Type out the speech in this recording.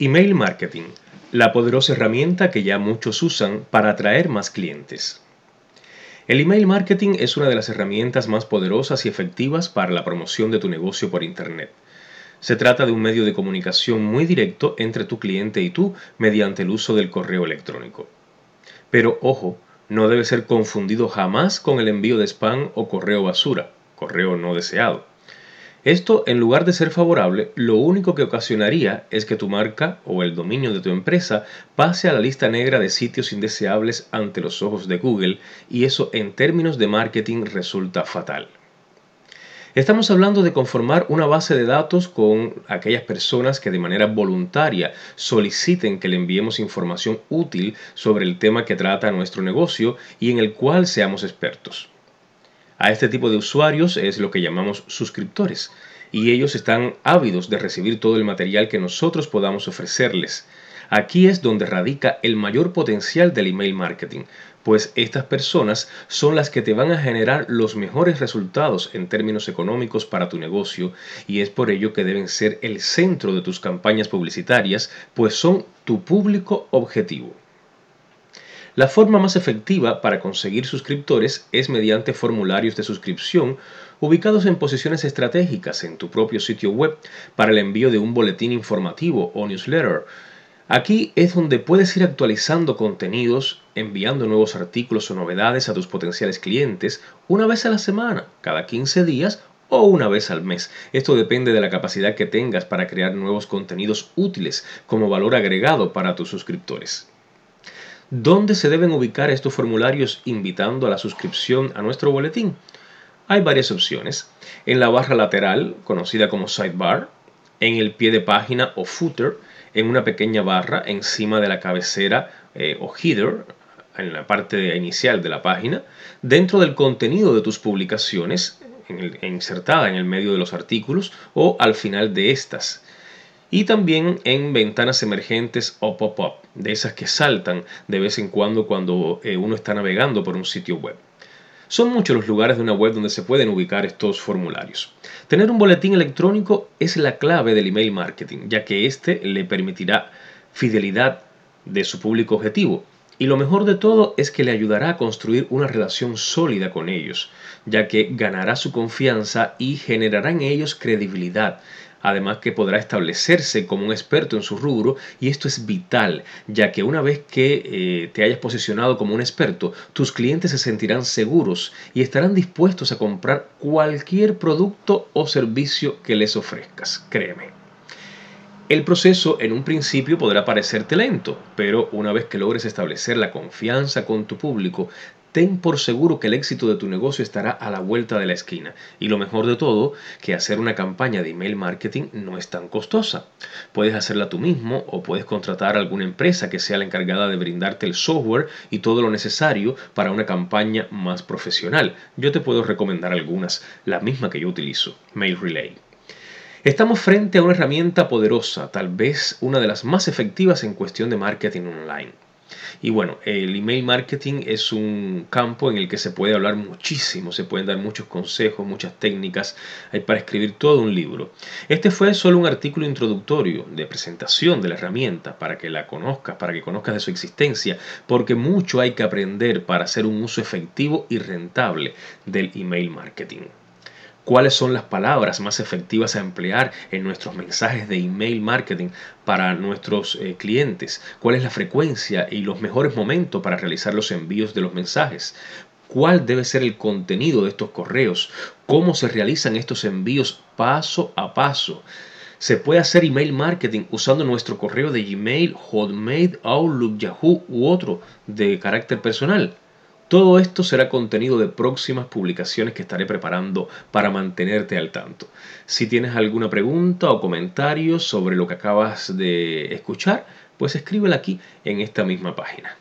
Email Marketing, la poderosa herramienta que ya muchos usan para atraer más clientes. El email marketing es una de las herramientas más poderosas y efectivas para la promoción de tu negocio por Internet. Se trata de un medio de comunicación muy directo entre tu cliente y tú mediante el uso del correo electrónico. Pero ojo, no debe ser confundido jamás con el envío de spam o correo basura, correo no deseado. Esto, en lugar de ser favorable, lo único que ocasionaría es que tu marca o el dominio de tu empresa pase a la lista negra de sitios indeseables ante los ojos de Google y eso en términos de marketing resulta fatal. Estamos hablando de conformar una base de datos con aquellas personas que de manera voluntaria soliciten que le enviemos información útil sobre el tema que trata nuestro negocio y en el cual seamos expertos. A este tipo de usuarios es lo que llamamos suscriptores y ellos están ávidos de recibir todo el material que nosotros podamos ofrecerles. Aquí es donde radica el mayor potencial del email marketing, pues estas personas son las que te van a generar los mejores resultados en términos económicos para tu negocio y es por ello que deben ser el centro de tus campañas publicitarias, pues son tu público objetivo. La forma más efectiva para conseguir suscriptores es mediante formularios de suscripción ubicados en posiciones estratégicas en tu propio sitio web para el envío de un boletín informativo o newsletter. Aquí es donde puedes ir actualizando contenidos, enviando nuevos artículos o novedades a tus potenciales clientes una vez a la semana, cada 15 días o una vez al mes. Esto depende de la capacidad que tengas para crear nuevos contenidos útiles como valor agregado para tus suscriptores. ¿Dónde se deben ubicar estos formularios invitando a la suscripción a nuestro boletín? Hay varias opciones. En la barra lateral, conocida como sidebar, en el pie de página o footer, en una pequeña barra encima de la cabecera eh, o header, en la parte inicial de la página, dentro del contenido de tus publicaciones, insertada en el medio de los artículos o al final de estas y también en ventanas emergentes o pop-up, de esas que saltan de vez en cuando cuando eh, uno está navegando por un sitio web. Son muchos los lugares de una web donde se pueden ubicar estos formularios. Tener un boletín electrónico es la clave del email marketing, ya que éste le permitirá fidelidad de su público objetivo. Y lo mejor de todo es que le ayudará a construir una relación sólida con ellos, ya que ganará su confianza y generará en ellos credibilidad, además que podrá establecerse como un experto en su rubro y esto es vital, ya que una vez que eh, te hayas posicionado como un experto, tus clientes se sentirán seguros y estarán dispuestos a comprar cualquier producto o servicio que les ofrezcas, créeme. El proceso en un principio podrá parecerte lento, pero una vez que logres establecer la confianza con tu público, ten por seguro que el éxito de tu negocio estará a la vuelta de la esquina. Y lo mejor de todo, que hacer una campaña de email marketing no es tan costosa. Puedes hacerla tú mismo o puedes contratar a alguna empresa que sea la encargada de brindarte el software y todo lo necesario para una campaña más profesional. Yo te puedo recomendar algunas, la misma que yo utilizo, Mail Relay. Estamos frente a una herramienta poderosa, tal vez una de las más efectivas en cuestión de marketing online. Y bueno, el email marketing es un campo en el que se puede hablar muchísimo, se pueden dar muchos consejos, muchas técnicas, hay para escribir todo un libro. Este fue solo un artículo introductorio de presentación de la herramienta para que la conozcas, para que conozcas de su existencia, porque mucho hay que aprender para hacer un uso efectivo y rentable del email marketing cuáles son las palabras más efectivas a emplear en nuestros mensajes de email marketing para nuestros eh, clientes, cuál es la frecuencia y los mejores momentos para realizar los envíos de los mensajes, cuál debe ser el contenido de estos correos, cómo se realizan estos envíos paso a paso. Se puede hacer email marketing usando nuestro correo de Gmail, Hotmail, Outlook, Yahoo u otro de carácter personal. Todo esto será contenido de próximas publicaciones que estaré preparando para mantenerte al tanto. Si tienes alguna pregunta o comentario sobre lo que acabas de escuchar, pues escríbela aquí en esta misma página.